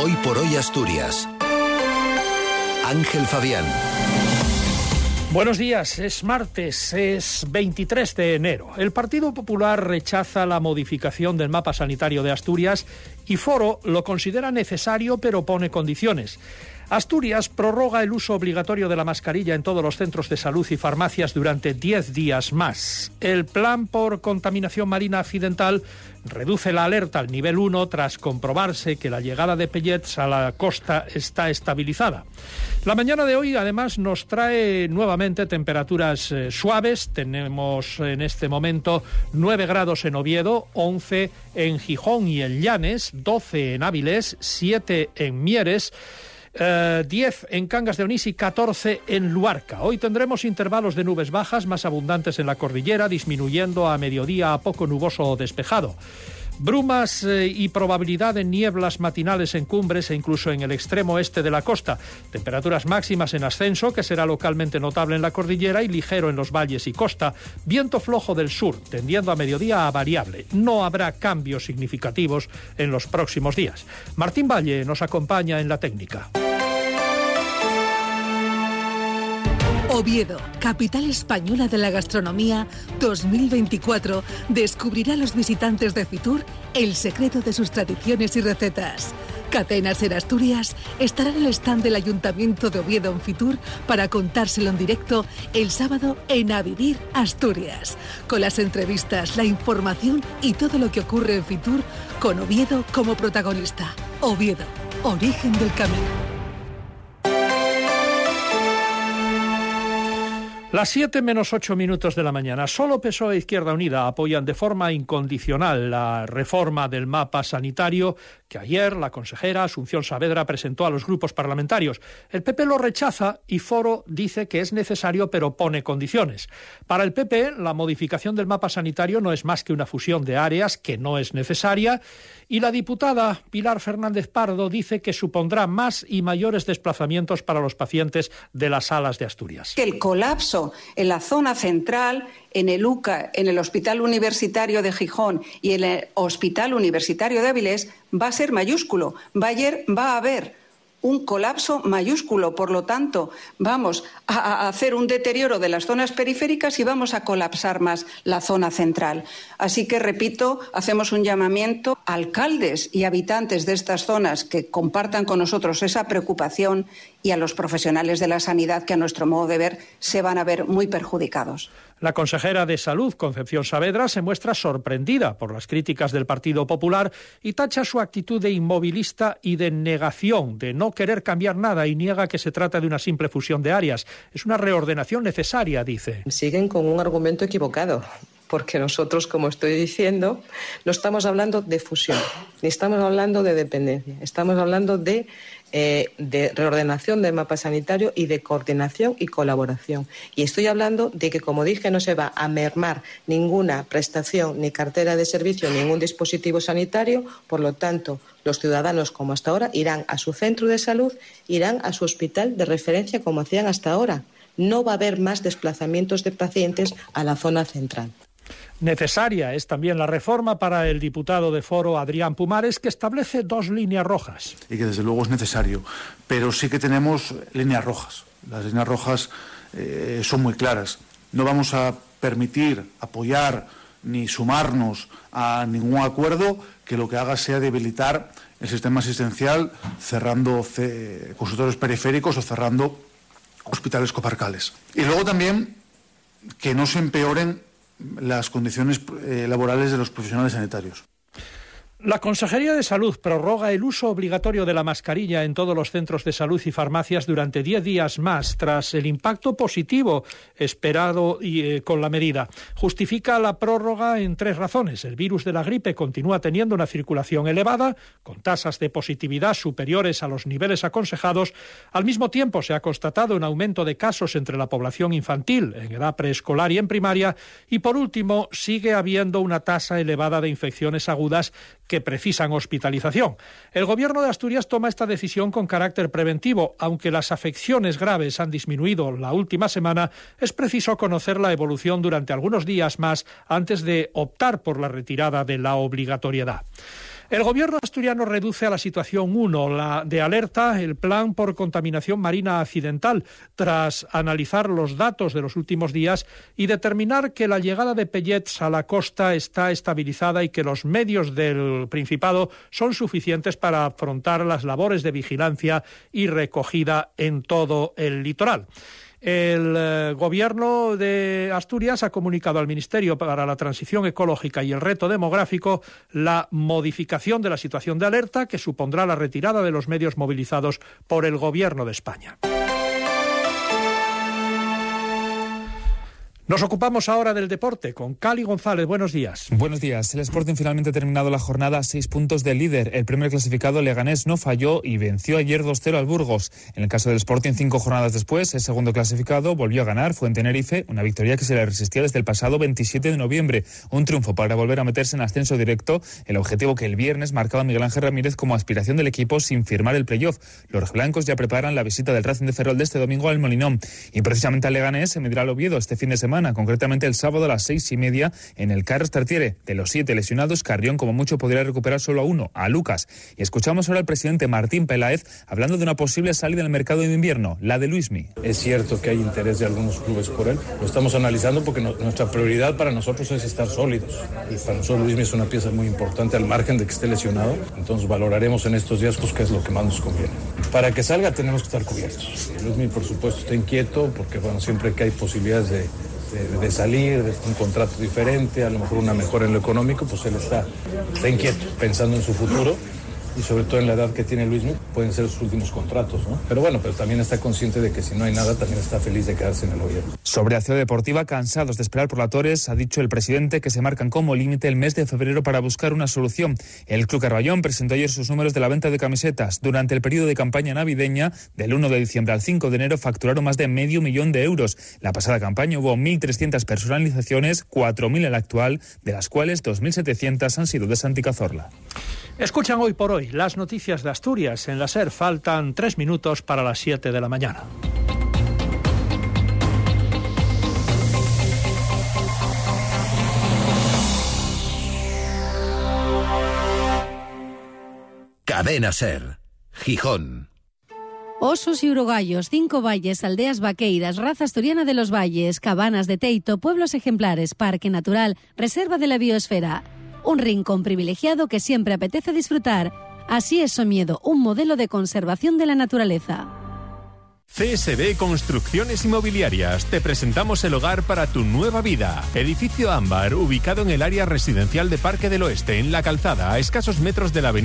Hoy por hoy Asturias. Ángel Fabián. Buenos días, es martes, es 23 de enero. El Partido Popular rechaza la modificación del mapa sanitario de Asturias y Foro lo considera necesario pero pone condiciones. Asturias prorroga el uso obligatorio de la mascarilla en todos los centros de salud y farmacias durante 10 días más. El plan por contaminación marina accidental reduce la alerta al nivel 1 tras comprobarse que la llegada de pellets a la costa está estabilizada. La mañana de hoy además nos trae nuevamente temperaturas eh, suaves. Tenemos en este momento 9 grados en Oviedo, 11 en Gijón y en Llanes, 12 en Áviles, 7 en Mieres. 10 eh, en Cangas de Onís y 14 en Luarca. Hoy tendremos intervalos de nubes bajas más abundantes en la cordillera, disminuyendo a mediodía a poco nuboso o despejado. Brumas eh, y probabilidad de nieblas matinales en cumbres e incluso en el extremo este de la costa. Temperaturas máximas en ascenso, que será localmente notable en la cordillera y ligero en los valles y costa. Viento flojo del sur, tendiendo a mediodía a variable. No habrá cambios significativos en los próximos días. Martín Valle nos acompaña en la técnica. Oviedo, capital española de la gastronomía 2024, descubrirá a los visitantes de Fitur el secreto de sus tradiciones y recetas. Catenas en Asturias estará en el stand del Ayuntamiento de Oviedo en Fitur para contárselo en directo el sábado en A Vivir Asturias, con las entrevistas, la información y todo lo que ocurre en Fitur con Oviedo como protagonista. Oviedo, origen del camino. Las 7 menos 8 minutos de la mañana. Solo PSOE e Izquierda Unida apoyan de forma incondicional la reforma del mapa sanitario que ayer la consejera Asunción Saavedra presentó a los grupos parlamentarios. El PP lo rechaza y Foro dice que es necesario pero pone condiciones. Para el PP, la modificación del mapa sanitario no es más que una fusión de áreas que no es necesaria y la diputada Pilar Fernández Pardo dice que supondrá más y mayores desplazamientos para los pacientes de las salas de Asturias. El colapso en la zona central, en el UCA, en el Hospital Universitario de Gijón y en el Hospital Universitario de Avilés va a ser mayúsculo. Va a haber un colapso mayúsculo. Por lo tanto, vamos a, hacer un deterioro de las zonas periféricas y vamos a colapsar más la zona central. Así que, repito, hacemos un llamamiento a alcaldes y habitantes de estas zonas que compartan con nosotros esa preocupación y a los profesionales de la sanidad que, a nuestro modo de ver, se van a ver muy perjudicados. La consejera de Salud, Concepción Saavedra, se muestra sorprendida por las críticas del Partido Popular y tacha su actitud de inmovilista y de negación, de no querer cambiar nada y niega que se trata de una simple fusión de áreas. Es una reordenación necesaria, dice. Siguen con un argumento equivocado porque nosotros, como estoy diciendo, no estamos hablando de fusión, ni estamos hablando de dependencia, estamos hablando de eh, de reordenación del mapa sanitario y de coordinación y colaboración. Y estoy hablando de que, como dije, no se va a mermar ninguna prestación ni cartera de servicio, ningún dispositivo sanitario. Por lo tanto, los ciudadanos, como hasta ahora, irán a su centro de salud, irán a su hospital de referencia, como hacían hasta ahora. No va a haber más desplazamientos de pacientes a la zona central. Necesaria es también la reforma para el diputado de Foro Adrián Pumares, que establece dos líneas rojas. Y que desde luego es necesario, pero sí que tenemos líneas rojas. Las líneas rojas eh, son muy claras. No vamos a permitir apoyar ni sumarnos a ningún acuerdo que lo que haga sea debilitar el sistema asistencial cerrando consultorios periféricos o cerrando hospitales coparcales. Y luego también que no se empeoren las condiciones eh, laborales de los profesionales sanitarios. La Consejería de Salud prorroga el uso obligatorio de la mascarilla en todos los centros de salud y farmacias durante diez días más, tras el impacto positivo esperado eh, con la medida. Justifica la prórroga en tres razones. El virus de la gripe continúa teniendo una circulación elevada, con tasas de positividad superiores a los niveles aconsejados. Al mismo tiempo, se ha constatado un aumento de casos entre la población infantil, en edad preescolar y en primaria. Y, por último, sigue habiendo una tasa elevada de infecciones agudas que precisan hospitalización. El Gobierno de Asturias toma esta decisión con carácter preventivo. Aunque las afecciones graves han disminuido la última semana, es preciso conocer la evolución durante algunos días más antes de optar por la retirada de la obligatoriedad. El gobierno asturiano reduce a la situación 1, la de alerta, el plan por contaminación marina accidental, tras analizar los datos de los últimos días y determinar que la llegada de pellets a la costa está estabilizada y que los medios del Principado son suficientes para afrontar las labores de vigilancia y recogida en todo el litoral. El eh, gobierno de Asturias ha comunicado al Ministerio para la Transición Ecológica y el Reto Demográfico la modificación de la situación de alerta que supondrá la retirada de los medios movilizados por el Gobierno de España. Nos ocupamos ahora del deporte con Cali González. Buenos días. Buenos días. El Sporting finalmente ha terminado la jornada a seis puntos del líder. El primer clasificado Leganés no falló y venció ayer 2-0 al Burgos. En el caso del Sporting, cinco jornadas después, el segundo clasificado volvió a ganar. Fue en Tenerife, una victoria que se le resistía desde el pasado 27 de noviembre. Un triunfo para volver a meterse en ascenso directo. El objetivo que el viernes marcaba Miguel Ángel Ramírez como aspiración del equipo sin firmar el playoff. Los blancos ya preparan la visita del Racing de Ferrol de este domingo al Molinón. Y precisamente al Leganés se medirá al Oviedo este fin de semana concretamente el sábado a las seis y media en el Carlos Tartiere. De los siete lesionados, Carrión como mucho podría recuperar solo a uno, a Lucas. Y escuchamos ahora al presidente Martín Peláez hablando de una posible salida del mercado de invierno, la de Luismi. Es cierto que hay interés de algunos clubes por él. Lo estamos analizando porque nuestra prioridad para nosotros es estar sólidos. Y para nosotros Luismi es una pieza muy importante al margen de que esté lesionado. Entonces valoraremos en estos días pues, qué es lo que más nos conviene. Para que salga tenemos que estar cubiertos. Luismi, por supuesto, está inquieto porque bueno, siempre que hay posibilidades de de, salir, de un contrato diferente, a lo mejor una mejora en lo económico, pues él está, está inquieto, pensando en su futuro y sobre todo en la edad que tiene Luis, pueden ser sus últimos contratos, ¿no? Pero bueno, pero también está consciente de que si no hay nada, también está feliz de quedarse en el gobierno. Sobre Acción Deportiva, cansados de esperar por la Torres, ha dicho el presidente que se marcan como límite el mes de febrero para buscar una solución. El Club Carballón presentó ayer sus números de la venta de camisetas. Durante el periodo de campaña navideña, del 1 de diciembre al 5 de enero, facturaron más de medio millón de euros. La pasada campaña hubo 1.300 personalizaciones, 4.000 en la actual, de las cuales 2.700 han sido de Santicazorla. Escuchan hoy por hoy las noticias de Asturias en la SER. Faltan tres minutos para las siete de la mañana. Cadena Ser. Gijón. Osos y urogallos, cinco valles, aldeas vaqueiras, raza asturiana de los valles, cabanas de Teito, pueblos ejemplares, parque natural, reserva de la biosfera un rincón privilegiado que siempre apetece disfrutar. Así es Somiedo, un modelo de conservación de la naturaleza. CSB Construcciones Inmobiliarias. Te presentamos el hogar para tu nueva vida. Edificio Ámbar, ubicado en el área residencial de Parque del Oeste, en la calzada, a escasos metros de la avenida.